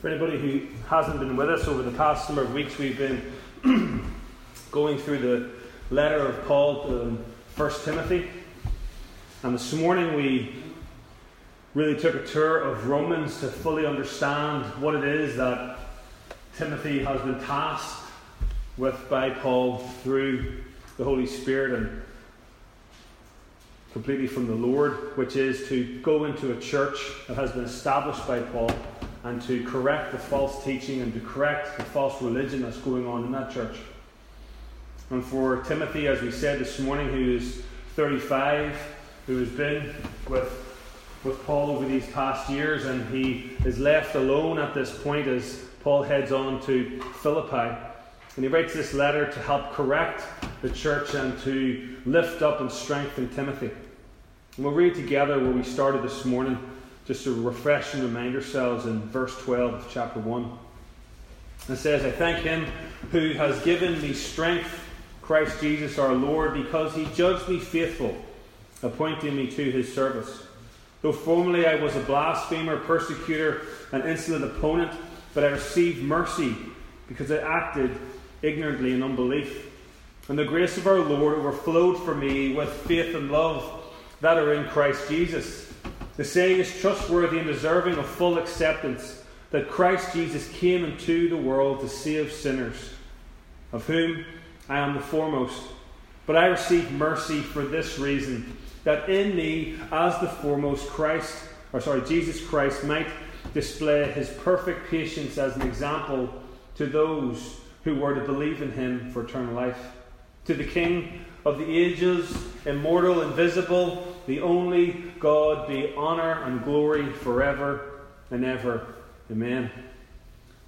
For anybody who hasn't been with us over the past number of weeks, we've been going through the letter of Paul to um, 1 Timothy. And this morning we really took a tour of Romans to fully understand what it is that Timothy has been tasked with by Paul through the Holy Spirit and completely from the Lord, which is to go into a church that has been established by Paul and to correct the false teaching and to correct the false religion that's going on in that church. And for Timothy, as we said this morning, who is 35, who has been with, with Paul over these past years, and he is left alone at this point as Paul heads on to Philippi. And he writes this letter to help correct the church and to lift up and strengthen Timothy. And we'll read together where we started this morning just to refresh and remind ourselves in verse 12 of chapter 1. It says, I thank him who has given me strength, Christ Jesus our Lord, because he judged me faithful, appointing me to his service. Though formerly I was a blasphemer, persecutor, an insolent opponent, but I received mercy because I acted ignorantly in unbelief. And the grace of our Lord overflowed for me with faith and love that are in Christ Jesus. The saying is trustworthy and deserving of full acceptance that Christ Jesus came into the world to save sinners, of whom I am the foremost. But I received mercy for this reason, that in me, as the foremost, Christ, or sorry, Jesus Christ might display his perfect patience as an example to those who were to believe in him for eternal life. To the King of the ages, immortal, invisible, the only God, be honour and glory forever and ever. Amen.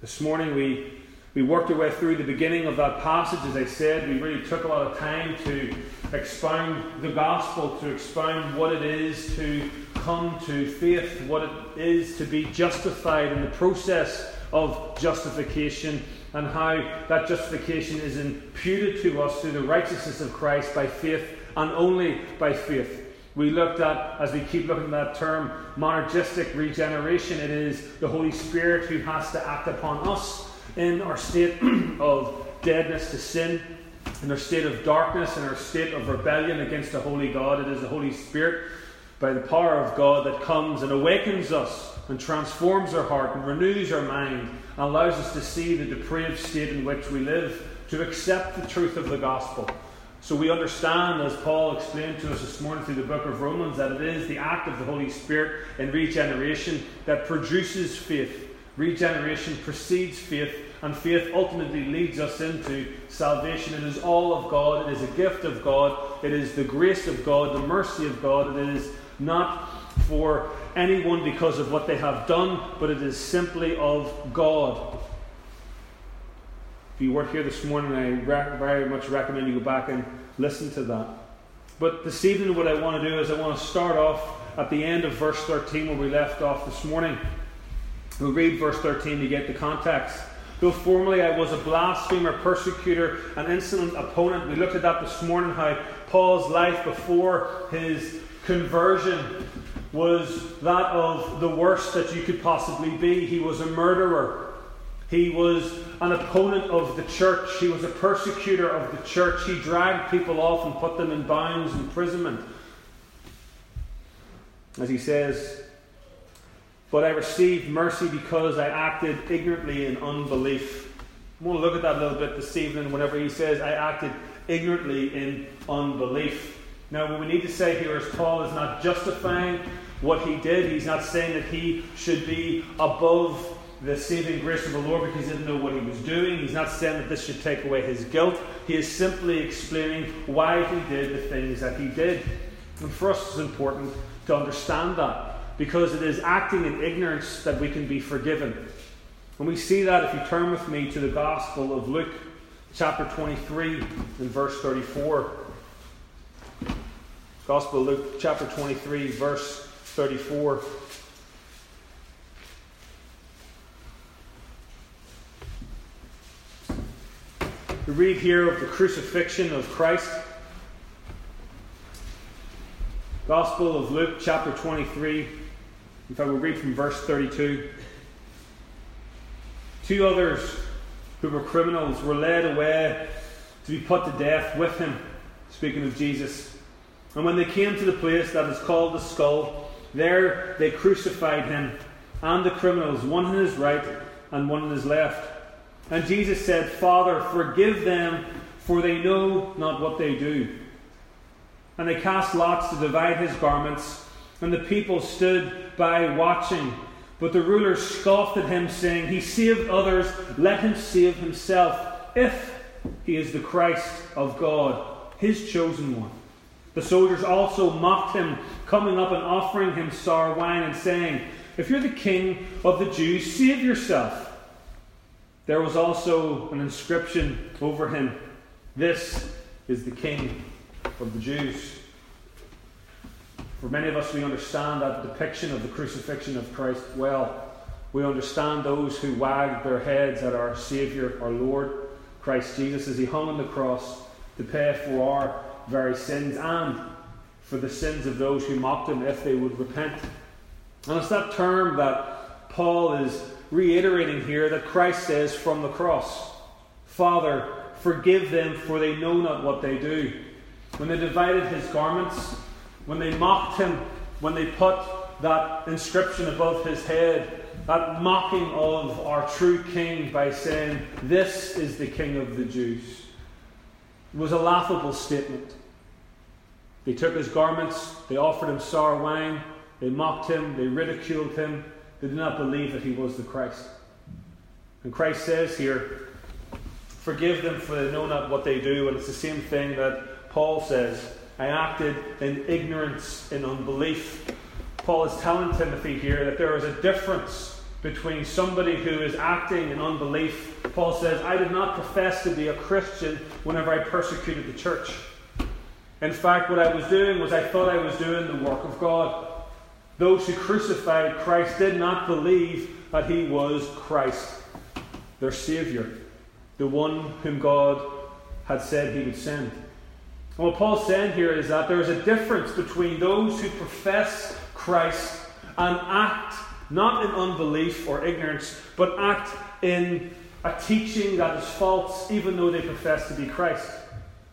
This morning we, we worked our way through the beginning of that passage. As I said, we really took a lot of time to expound the gospel, to expound what it is to come to faith, what it is to be justified in the process of justification, and how that justification is imputed to us through the righteousness of Christ by faith and only by faith. We looked at, as we keep looking at that term, monergistic regeneration. It is the Holy Spirit who has to act upon us in our state of deadness to sin, in our state of darkness, in our state of rebellion against the Holy God. It is the Holy Spirit, by the power of God, that comes and awakens us and transforms our heart and renews our mind and allows us to see the depraved state in which we live, to accept the truth of the gospel so we understand, as Paul explained to us this morning through the book of Romans, that it is the act of the Holy Spirit in regeneration that produces faith. Regeneration precedes faith, and faith ultimately leads us into salvation. It is all of God, it is a gift of God, it is the grace of God, the mercy of God. It is not for anyone because of what they have done, but it is simply of God. If you weren't here this morning, I very much recommend you go back and listen to that. But this evening, what I want to do is I want to start off at the end of verse 13 where we left off this morning. We'll read verse 13 to get the context. Though formerly I was a blasphemer, persecutor, an insolent opponent, we looked at that this morning how Paul's life before his conversion was that of the worst that you could possibly be. He was a murderer, he was an opponent of the church. He was a persecutor of the church. He dragged people off and put them in bounds, imprisonment. As he says, But I received mercy because I acted ignorantly in unbelief. I want to look at that a little bit this evening whenever he says, I acted ignorantly in unbelief. Now, what we need to say here is Paul is not justifying what he did. He's not saying that he should be above the saving grace of the Lord because he didn't know what he was doing. He's not saying that this should take away his guilt. He is simply explaining why he did the things that he did. And for us, it's important to understand that because it is acting in ignorance that we can be forgiven. And we see that if you turn with me to the Gospel of Luke, chapter 23, and verse 34. Gospel of Luke, chapter 23, verse 34. We read here of the crucifixion of Christ. Gospel of Luke, chapter 23. In fact, we read from verse 32. Two others who were criminals were led away to be put to death with him, speaking of Jesus. And when they came to the place that is called the skull, there they crucified him and the criminals, one on his right and one on his left. And Jesus said, Father, forgive them, for they know not what they do. And they cast lots to divide his garments, and the people stood by watching. But the rulers scoffed at him, saying, He saved others, let him save himself, if he is the Christ of God, his chosen one. The soldiers also mocked him, coming up and offering him sour wine, and saying, If you're the king of the Jews, save yourself. There was also an inscription over him This is the king of the Jews. For many of us, we understand that depiction of the crucifixion of Christ well. We understand those who wagged their heads at our Saviour, our Lord, Christ Jesus, as he hung on the cross to pay for our very sins and for the sins of those who mocked him if they would repent. And it's that term that Paul is reiterating here that Christ says from the cross Father, forgive them, for they know not what they do. When they divided his garments, when they mocked him, when they put that inscription above his head, that mocking of our true king by saying, This is the king of the Jews, was a laughable statement. They took his garments, they offered him sour wine, they mocked him, they ridiculed him, they did not believe that he was the Christ. And Christ says here, Forgive them, for they know not what they do. And it's the same thing that Paul says I acted in ignorance, in unbelief. Paul is telling Timothy here that there is a difference between somebody who is acting in unbelief. Paul says, I did not profess to be a Christian whenever I persecuted the church. In fact, what I was doing was I thought I was doing the work of God. Those who crucified Christ did not believe that he was Christ, their Saviour, the one whom God had said he would send. And what Paul's saying here is that there is a difference between those who profess Christ and act not in unbelief or ignorance, but act in a teaching that is false, even though they profess to be Christ.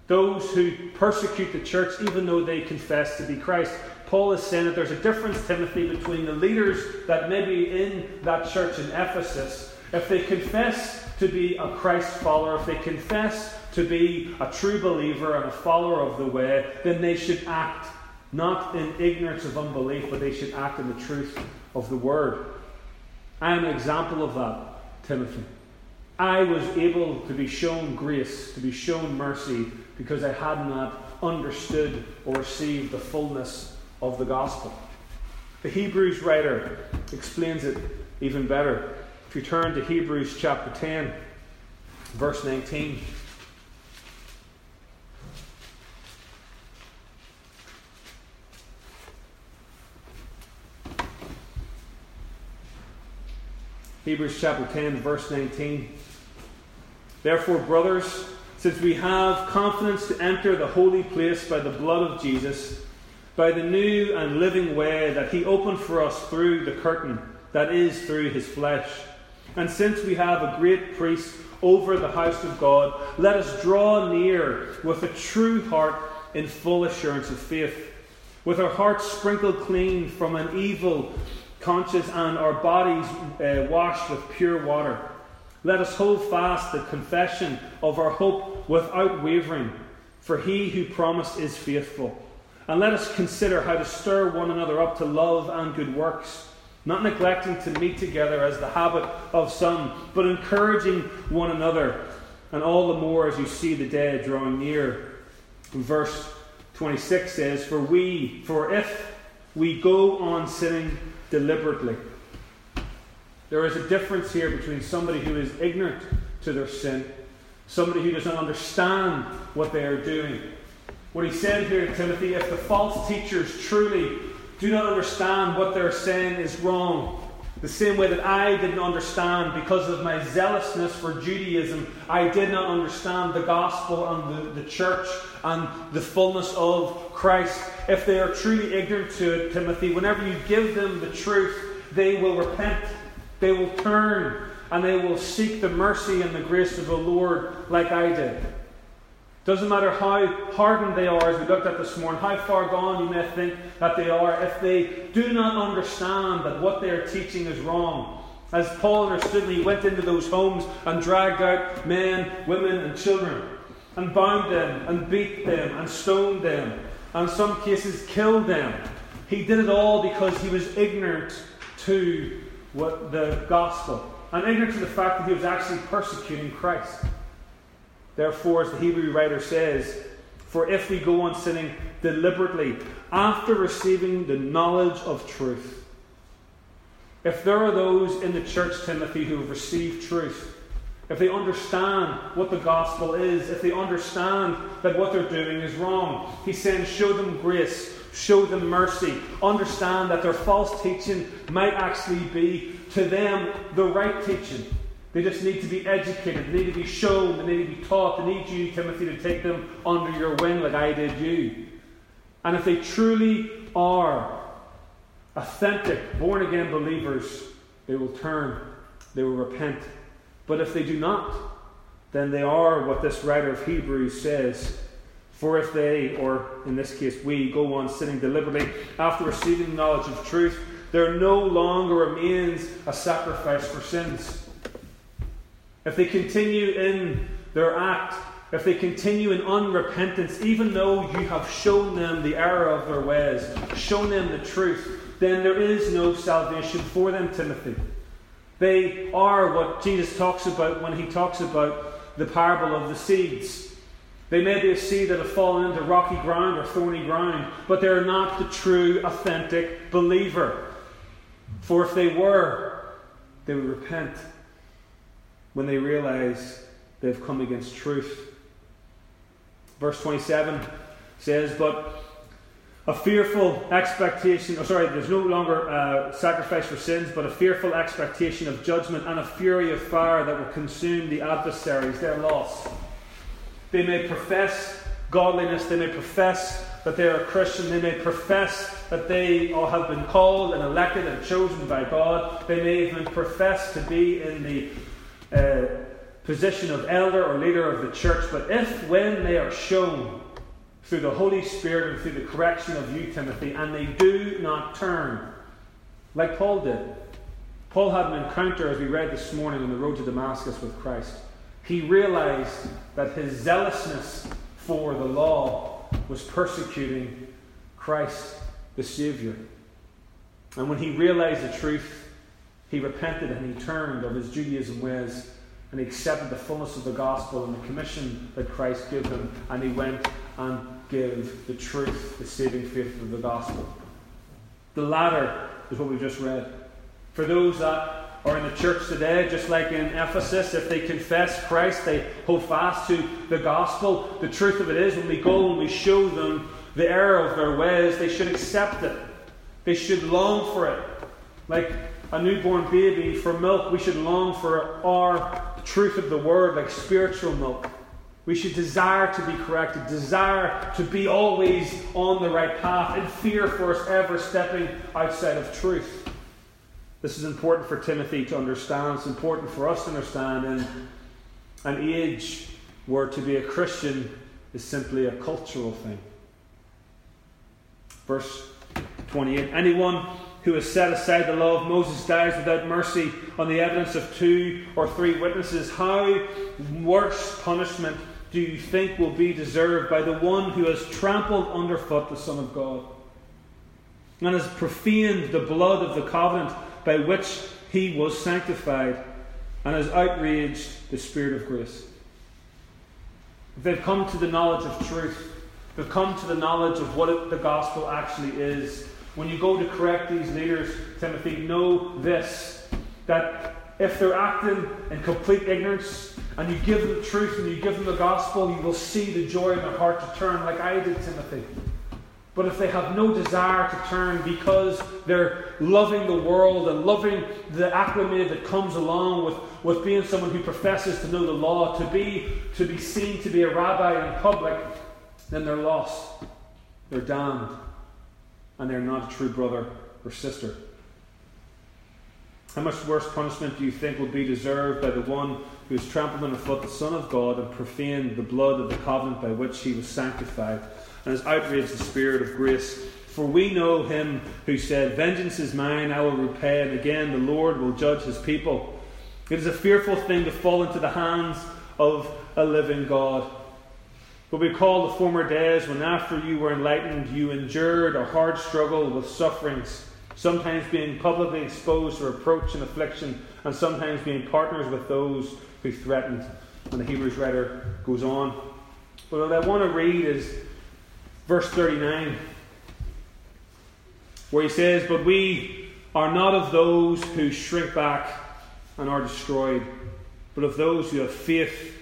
Those who persecute the church, even though they confess to be Christ. Paul is saying that there's a difference, Timothy, between the leaders that may be in that church in Ephesus. If they confess to be a Christ follower, if they confess to be a true believer and a follower of the way, then they should act not in ignorance of unbelief, but they should act in the truth of the word. I am an example of that, Timothy. I was able to be shown grace, to be shown mercy, because I had not understood or received the fullness of the gospel. The Hebrews writer explains it even better. If you turn to Hebrews chapter 10, verse 19. Hebrews chapter 10, verse 19. Therefore, brothers, since we have confidence to enter the holy place by the blood of Jesus, by the new and living way that he opened for us through the curtain, that is, through his flesh. And since we have a great priest over the house of God, let us draw near with a true heart in full assurance of faith, with our hearts sprinkled clean from an evil conscience and our bodies uh, washed with pure water. Let us hold fast the confession of our hope without wavering, for he who promised is faithful. And let us consider how to stir one another up to love and good works, not neglecting to meet together as the habit of some, but encouraging one another, and all the more as you see the day drawing near. Verse 26 says, For we, for if we go on sinning deliberately. There is a difference here between somebody who is ignorant to their sin, somebody who doesn't understand what they are doing. What he said here to Timothy if the false teachers truly do not understand what they're saying is wrong, the same way that I didn't understand because of my zealousness for Judaism, I did not understand the gospel and the, the church and the fullness of Christ. If they are truly ignorant to it, Timothy, whenever you give them the truth, they will repent, they will turn, and they will seek the mercy and the grace of the Lord like I did. Doesn't matter how hardened they are, as we looked at this morning, how far gone you may think that they are, if they do not understand that what they are teaching is wrong. As Paul understood he went into those homes and dragged out men, women, and children, and bound them, and beat them, and stoned them, and in some cases killed them. He did it all because he was ignorant to what the gospel, and ignorant to the fact that he was actually persecuting Christ. Therefore, as the Hebrew writer says, for if we go on sinning deliberately after receiving the knowledge of truth, if there are those in the church, Timothy, who have received truth, if they understand what the gospel is, if they understand that what they're doing is wrong, he's saying, show them grace, show them mercy, understand that their false teaching might actually be to them the right teaching. They just need to be educated. They need to be shown. They need to be taught. They need you, Timothy, to take them under your wing like I did you. And if they truly are authentic, born again believers, they will turn. They will repent. But if they do not, then they are what this writer of Hebrews says. For if they, or in this case we, go on sinning deliberately after receiving knowledge of truth, there no longer remains a sacrifice for sins if they continue in their act, if they continue in unrepentance, even though you have shown them the error of their ways, shown them the truth, then there is no salvation for them, Timothy. They are what Jesus talks about when he talks about the parable of the seeds. They may be a seed that have fallen into rocky ground or thorny ground, but they are not the true, authentic believer. For if they were, they would repent when they realize they've come against truth. Verse 27 says, But a fearful expectation, oh, sorry, there's no longer a sacrifice for sins, but a fearful expectation of judgment and a fury of fire that will consume the adversaries. They're lost. They may profess godliness, they may profess that they are a Christian, they may profess that they all have been called and elected and chosen by God, they may even profess to be in the uh, position of elder or leader of the church, but if when they are shown through the Holy Spirit and through the correction of you, Timothy, and they do not turn, like Paul did. Paul had an encounter, as we read this morning, on the road to Damascus with Christ. He realized that his zealousness for the law was persecuting Christ, the Savior. And when he realized the truth, he repented and he turned of his Judaism ways and he accepted the fullness of the gospel and the commission that Christ gave him and he went and gave the truth, the saving faith of the gospel. The latter is what we just read. For those that are in the church today, just like in Ephesus, if they confess Christ, they hold fast to the gospel. The truth of it is, when we go and we show them the error of their ways, they should accept it. They should long for it. Like a newborn baby for milk, we should long for our truth of the word like spiritual milk. We should desire to be corrected, desire to be always on the right path, and fear for us ever stepping outside of truth. This is important for Timothy to understand. It's important for us to understand in an age where to be a Christian is simply a cultural thing. Verse 28 Anyone who has set aside the law of Moses dies without mercy on the evidence of two or three witnesses, how worse punishment do you think will be deserved by the one who has trampled underfoot the Son of God and has profaned the blood of the covenant by which he was sanctified and has outraged the Spirit of grace? If they've come to the knowledge of truth, they've come to the knowledge of what the gospel actually is when you go to correct these leaders, Timothy, know this that if they're acting in complete ignorance and you give them the truth and you give them the gospel, you will see the joy in their heart to turn, like I did, Timothy. But if they have no desire to turn because they're loving the world and loving the acclimate that comes along with, with being someone who professes to know the law, to be, to be seen to be a rabbi in public, then they're lost. They're damned and they're not a true brother or sister. How much worse punishment do you think will be deserved by the one who has trampled underfoot the foot of the Son of God and profaned the blood of the covenant by which he was sanctified, and has outraged the Spirit of grace? For we know him who said, Vengeance is mine, I will repay, and again the Lord will judge his people. It is a fearful thing to fall into the hands of a living God. But we recall the former days when, after you were enlightened, you endured a hard struggle with sufferings, sometimes being publicly exposed to reproach and affliction, and sometimes being partners with those who threatened. And the Hebrews writer goes on. But what I want to read is verse 39, where he says, But we are not of those who shrink back and are destroyed, but of those who have faith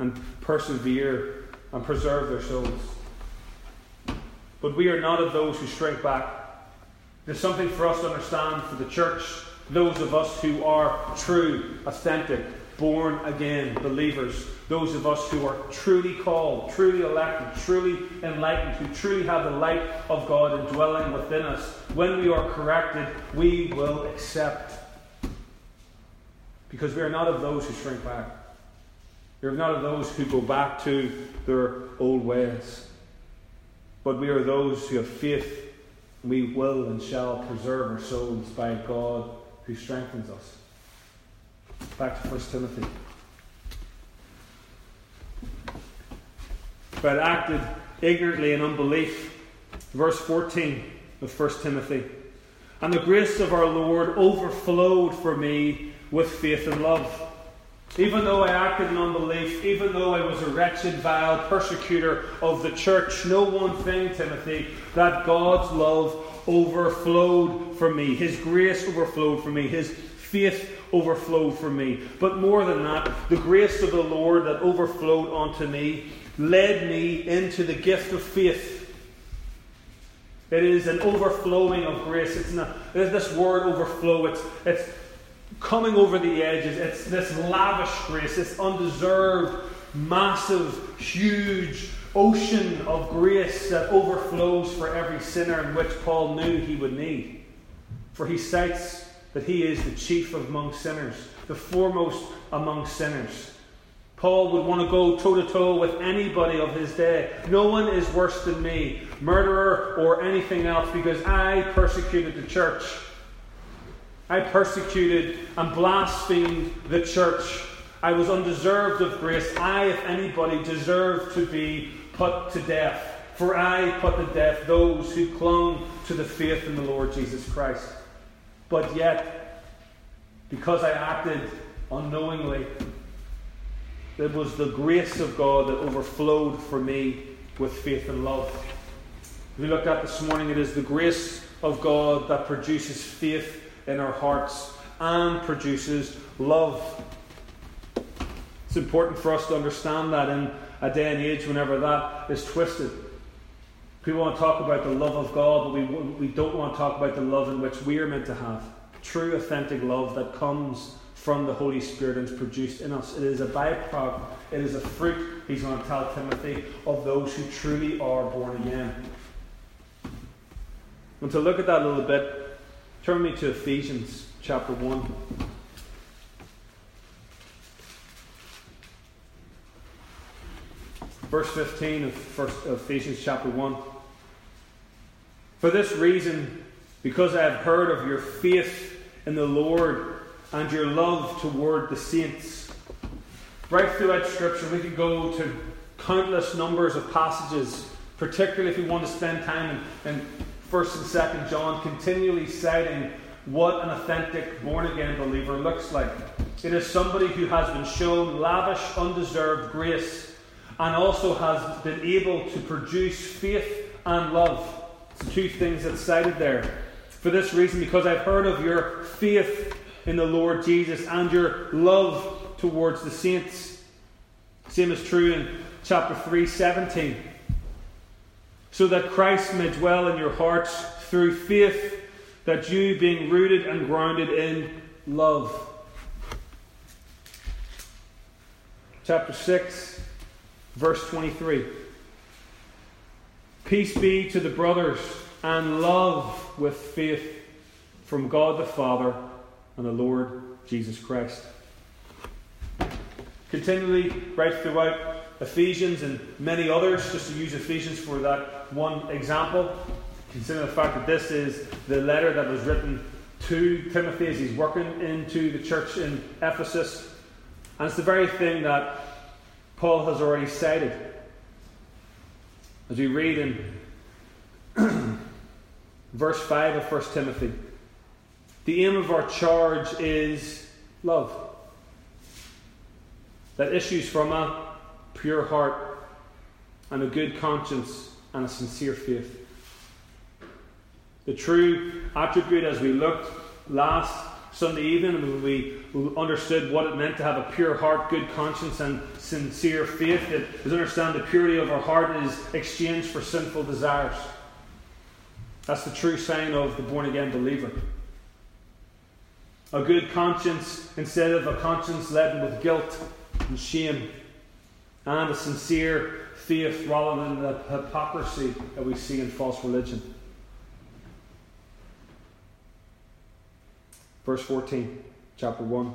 and persevere and preserve their souls. But we are not of those who shrink back. There's something for us to understand for the church, those of us who are true, authentic, born again believers, those of us who are truly called, truly elected, truly enlightened, who truly have the light of God indwelling within us. When we are corrected, we will accept. Because we are not of those who shrink back. You're not of those who go back to their old ways, but we are those who have faith. We will and shall preserve our souls by God who strengthens us. Back to 1 Timothy. But acted ignorantly in unbelief. Verse 14 of 1 Timothy. And the grace of our Lord overflowed for me with faith and love even though I acted in unbelief, even though I was a wretched, vile persecutor of the church, know one thing, Timothy, that God's love overflowed for me. His grace overflowed for me. His faith overflowed for me. But more than that, the grace of the Lord that overflowed onto me led me into the gift of faith. It is an overflowing of grace. It's not, this word overflow. It's, it's coming over the edges. It's this lavish grace, this undeserved, massive, huge ocean of grace that overflows for every sinner, and which Paul knew he would need. For he cites that he is the chief among sinners, the foremost among sinners. Paul would want to go toe to toe with anybody of his day. No one is worse than me, murderer or anything else, because I persecuted the church. I persecuted and blasphemed the church. I was undeserved of grace. I, if anybody, deserved to be put to death. For I put to death those who clung to the faith in the Lord Jesus Christ. But yet, because I acted unknowingly, it was the grace of God that overflowed for me with faith and love. We looked at this morning, it is the grace of God that produces faith in our hearts and produces love. It's important for us to understand that in a day and age whenever that is twisted. People want to talk about the love of God, but we, we don't want to talk about the love in which we are meant to have. True, authentic love that comes from the Holy Spirit and is produced in us. It is a byproduct, it is a fruit, he's going to tell Timothy, of those who truly are born again. And to look at that a little bit, Turn me to Ephesians chapter 1. Verse 15 of first, Ephesians chapter 1. For this reason, because I have heard of your faith in the Lord and your love toward the saints. Right throughout Scripture, we could go to countless numbers of passages, particularly if we want to spend time in, in 1st and 2nd John, continually citing what an authentic born again believer looks like. It is somebody who has been shown lavish, undeserved grace and also has been able to produce faith and love. It's the two things that's cited there. For this reason, because I've heard of your faith in the Lord Jesus and your love towards the saints. Same is true in chapter 3, 17 so that Christ may dwell in your hearts through faith, that you, being rooted and grounded in love. Chapter 6, verse 23. Peace be to the brothers, and love with faith from God the Father and the Lord Jesus Christ. Continually, right throughout Ephesians and many others, just to use Ephesians for that one example, consider the fact that this is the letter that was written to Timothy as he's working into the church in Ephesus. And it's the very thing that Paul has already cited. As we read in verse 5 of 1 Timothy, the aim of our charge is love that issues from a pure heart and a good conscience and a sincere faith. The true attribute, as we looked last Sunday evening, when we understood what it meant to have a pure heart, good conscience, and sincere faith, it is understand the purity of our heart is exchanged for sinful desires. That's the true sign of the born again believer. A good conscience instead of a conscience laden with guilt and shame, and a sincere faith rather than the hypocrisy that we see in false religion. Verse 14, chapter 1.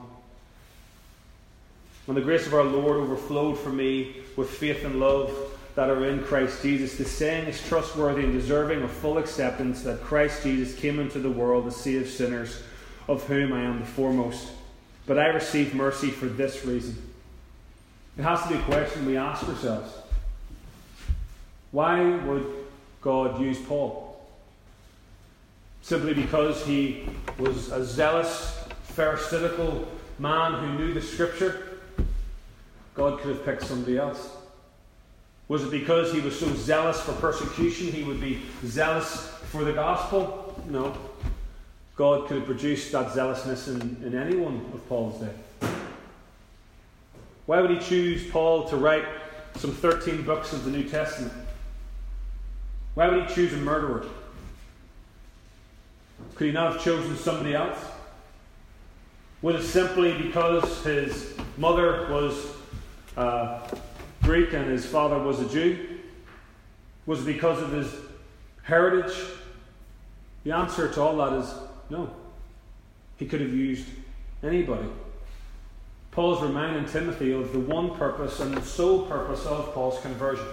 And the grace of our Lord overflowed for me with faith and love that are in Christ Jesus. The saying is trustworthy and deserving of full acceptance that Christ Jesus came into the world to save sinners, of whom I am the foremost. But I received mercy for this reason. It has to be a question we ask ourselves. Why would God use Paul? simply because he was a zealous, pharisaical man who knew the scripture, God could have picked somebody else. Was it because he was so zealous for persecution he would be zealous for the gospel? No. God could have produced that zealousness in, in anyone of Paul's day. Why would he choose Paul to write some 13 books of the New Testament? Why would he choose a murderer? Could he not have chosen somebody else? Was it simply because his mother was uh, Greek and his father was a Jew? Was it because of his heritage? The answer to all that is no. He could have used anybody. Paul's reminding Timothy of the one purpose and the sole purpose of Paul's conversion.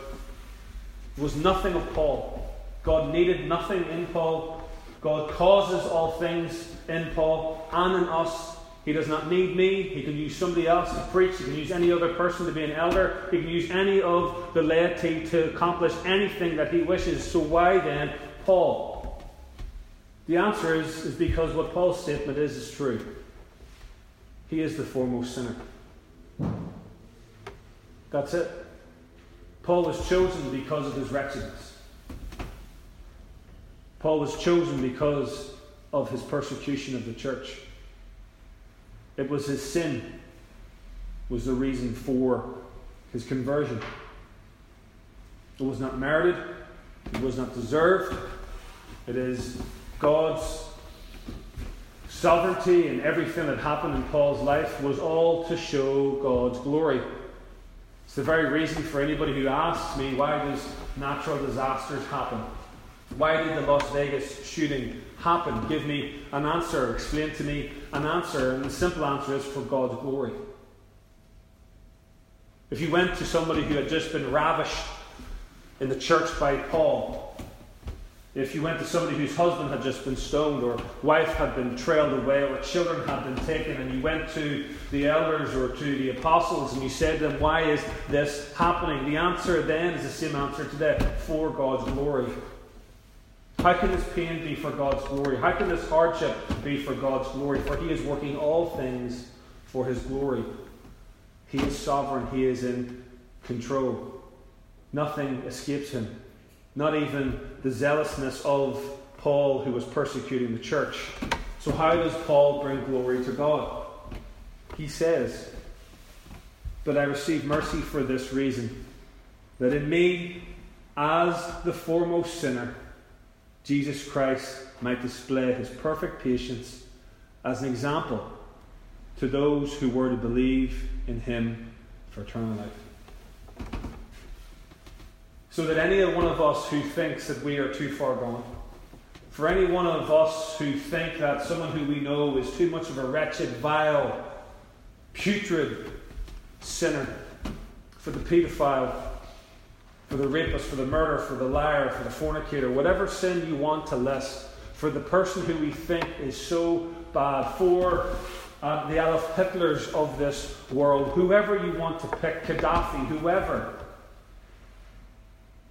Was nothing of Paul. God needed nothing in Paul God causes all things in Paul and in us. He does not need me. He can use somebody else to preach. He can use any other person to be an elder. He can use any of the laity to accomplish anything that he wishes. So why then Paul? The answer is, is because what Paul's statement is is true. He is the foremost sinner. That's it. Paul was chosen because of his wretchedness. Paul was chosen because of his persecution of the church. It was his sin was the reason for his conversion. It was not merited, it was not deserved. It is God's sovereignty and everything that happened in Paul's life was all to show God's glory. It's the very reason for anybody who asks me why does natural disasters happen? Why did the Las Vegas shooting happen? Give me an answer. Explain to me an answer. And the simple answer is for God's glory. If you went to somebody who had just been ravished in the church by Paul, if you went to somebody whose husband had just been stoned, or wife had been trailed away, or children had been taken, and you went to the elders or to the apostles and you said to them, Why is this happening? The answer then is the same answer today for God's glory. How can this pain be for God's glory? How can this hardship be for God's glory? For He is working all things for His glory. He is sovereign, He is in control. Nothing escapes Him, not even the zealousness of Paul who was persecuting the church. So, how does Paul bring glory to God? He says, But I received mercy for this reason, that in me, as the foremost sinner, Jesus Christ might display his perfect patience as an example to those who were to believe in him for eternal life. So that any one of us who thinks that we are too far gone, For any one of us who think that someone who we know is too much of a wretched, vile, putrid sinner, for the paedophile, for the rapist, for the murderer, for the liar, for the fornicator, whatever sin you want to list, for the person who we think is so bad, for uh, the Adolf Hitlers of this world, whoever you want to pick, Gaddafi, whoever,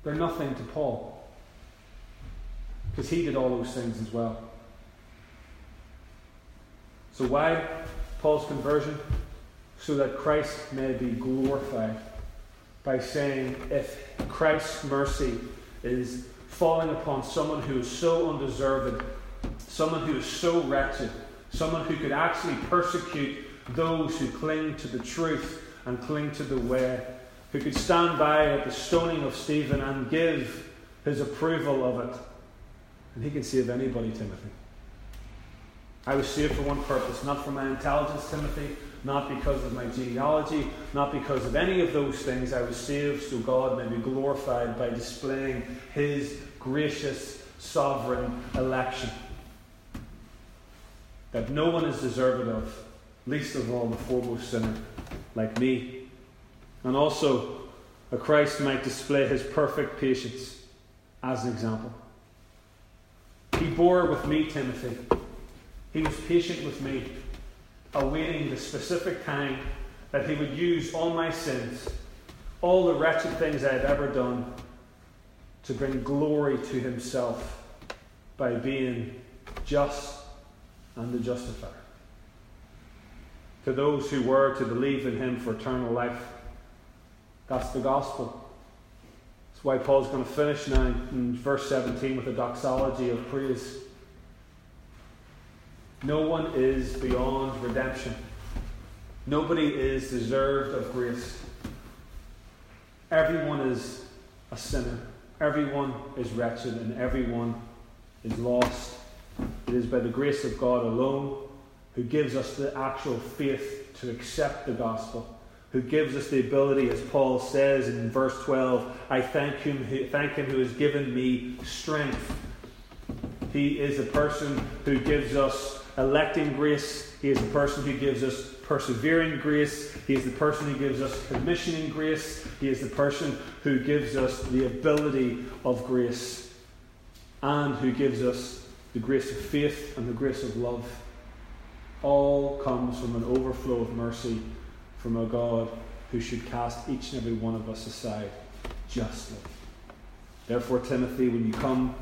they're nothing to Paul. Because he did all those things as well. So, why Paul's conversion? So that Christ may be glorified by saying, if Christ's mercy is falling upon someone who is so undeserved, someone who is so wretched, someone who could actually persecute those who cling to the truth and cling to the way, who could stand by at the stoning of Stephen and give his approval of it. And he can save anybody, Timothy. I was saved for one purpose, not for my intelligence, Timothy, not because of my genealogy, not because of any of those things. I was saved so God may be glorified by displaying his gracious, sovereign election that no one is deserving of, least of all the foremost sinner like me. And also, a Christ might display his perfect patience as an example. He bore with me, Timothy. He was patient with me, awaiting the specific time that he would use all my sins, all the wretched things I had ever done, to bring glory to himself by being just and the justifier. To those who were to believe in him for eternal life. That's the gospel. That's why Paul's going to finish now in verse 17 with a doxology of praise. No one is beyond redemption. Nobody is deserved of grace. Everyone is a sinner. Everyone is wretched and everyone is lost. It is by the grace of God alone who gives us the actual faith to accept the gospel, who gives us the ability, as Paul says in verse 12, I thank him, who, thank him who has given me strength. He is a person who gives us electing grace. He is the person who gives us persevering grace. He is the person who gives us commissioning grace. He is the person who gives us the ability of grace and who gives us the grace of faith and the grace of love all comes from an overflow of mercy from a God who should cast each and every one of us aside justly. Therefore, Timothy, when you come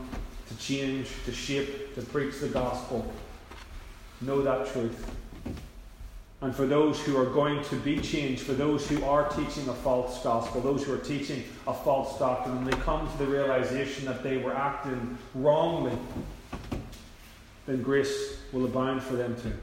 to change, to shape, to preach the gospel, know that truth. And for those who are going to be changed, for those who are teaching a false gospel, those who are teaching a false doctrine, and they come to the realization that they were acting wrongly then grace will abound for them too.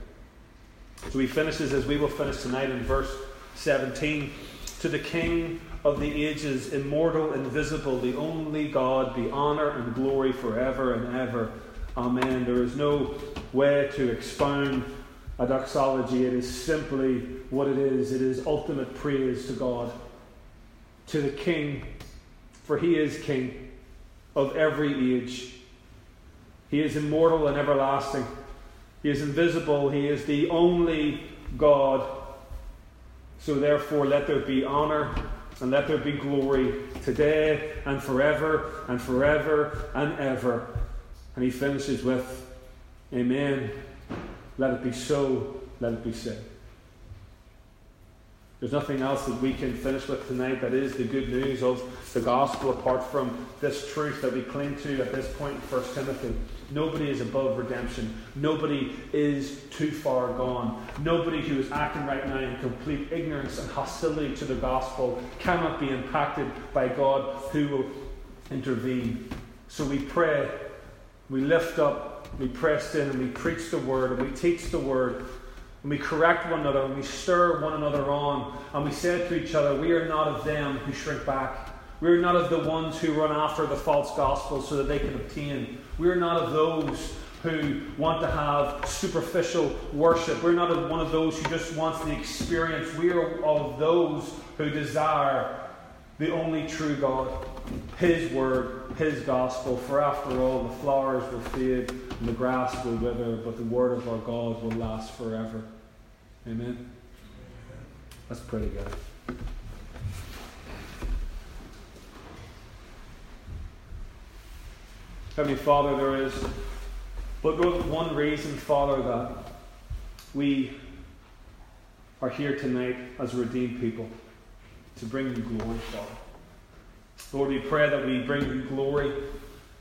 So he finishes as we will finish tonight in verse 17 To the King of the ages, immortal, invisible, the only God, be honour and glory forever and ever. Amen. There is no way to expound a doxology. It is simply what it is. It is ultimate praise to God, to the King, for he is King of every age he is immortal and everlasting. He is invisible. He is the only God. So, therefore, let there be honour and let there be glory today and forever and forever and ever. And he finishes with, Amen. Let it be so. Let it be said. There's nothing else that we can finish with tonight that is the good news of the gospel apart from this truth that we cling to at this point in 1 Timothy. Nobody is above redemption. Nobody is too far gone. Nobody who is acting right now in complete ignorance and hostility to the gospel cannot be impacted by God who will intervene. So we pray, we lift up, we press in, and we preach the word, and we teach the word and we correct one another, and we stir one another on, and we say to each other, We are not of them who shrink back. We are not of the ones who run after the false gospel so that they can obtain. We are not of those who want to have superficial worship. We're not of one of those who just wants the experience. We are of those who desire the only true God, His Word, His gospel. For after all, the flowers will fade and the grass will wither, but the Word of our God will last forever. Amen. That's pretty good. Heavenly Father, there is but one reason, Father, that we are here tonight as redeemed people to bring you glory, Father. Lord, we pray that we bring you glory.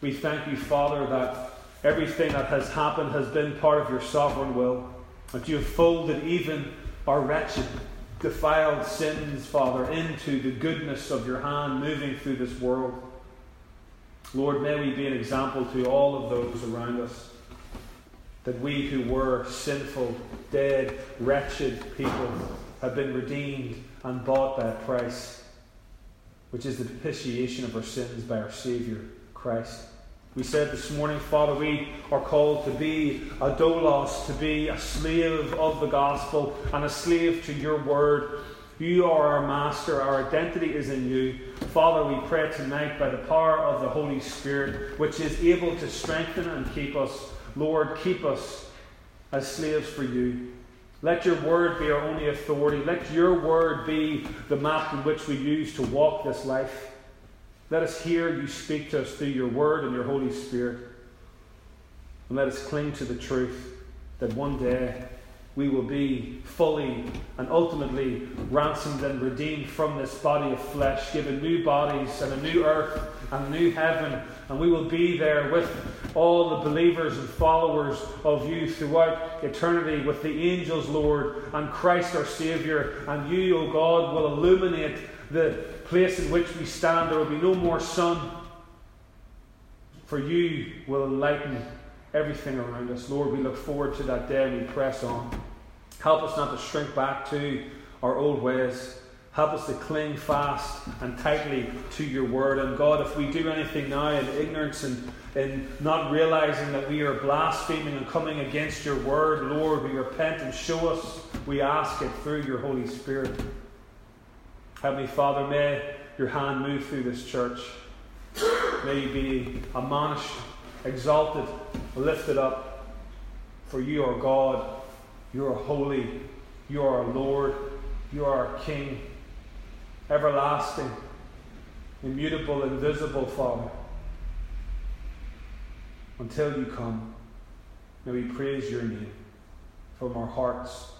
We thank you, Father, that everything that has happened has been part of your sovereign will. That you have folded even our wretched, defiled sins, Father, into the goodness of your hand moving through this world. Lord, may we be an example to all of those around us. That we who were sinful, dead, wretched people have been redeemed and bought by a price, which is the propitiation of our sins by our Saviour, Christ. We said this morning, Father, we are called to be a doulos, to be a slave of the gospel and a slave to your word. You are our master, our identity is in you. Father, we pray tonight by the power of the Holy Spirit, which is able to strengthen and keep us. Lord, keep us as slaves for you. Let your word be our only authority. Let your word be the map in which we use to walk this life. Let us hear you speak to us through your word and your Holy Spirit. And let us cling to the truth that one day we will be fully and ultimately ransomed and redeemed from this body of flesh, given new bodies and a new earth and a new heaven, and we will be there with all the believers and followers of you throughout eternity with the angels, Lord, and Christ our Saviour, and you, O God, will illuminate the place in which we stand. There will be no more sun, for you will enlighten everything around us. Lord, we look forward to that day and we press on. Help us not to shrink back to our old ways. Help us to cling fast and tightly to your word. And God, if we do anything now in ignorance and in not realizing that we are blaspheming and coming against your word, Lord, we repent and show us. We ask it through your Holy Spirit. Heavenly Father, may your hand move through this church. May you be admonished, exalted, lifted up. For you are God, you are holy, you are Lord, you are King, everlasting, immutable, invisible Father. Until you come, may we praise your name from our hearts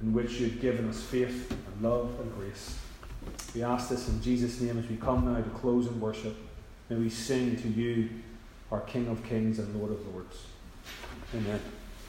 in which you've given us faith and love and grace. We ask this in Jesus' name as we come now to close in worship. May we sing to you, our King of Kings and Lord of Lords. Amen.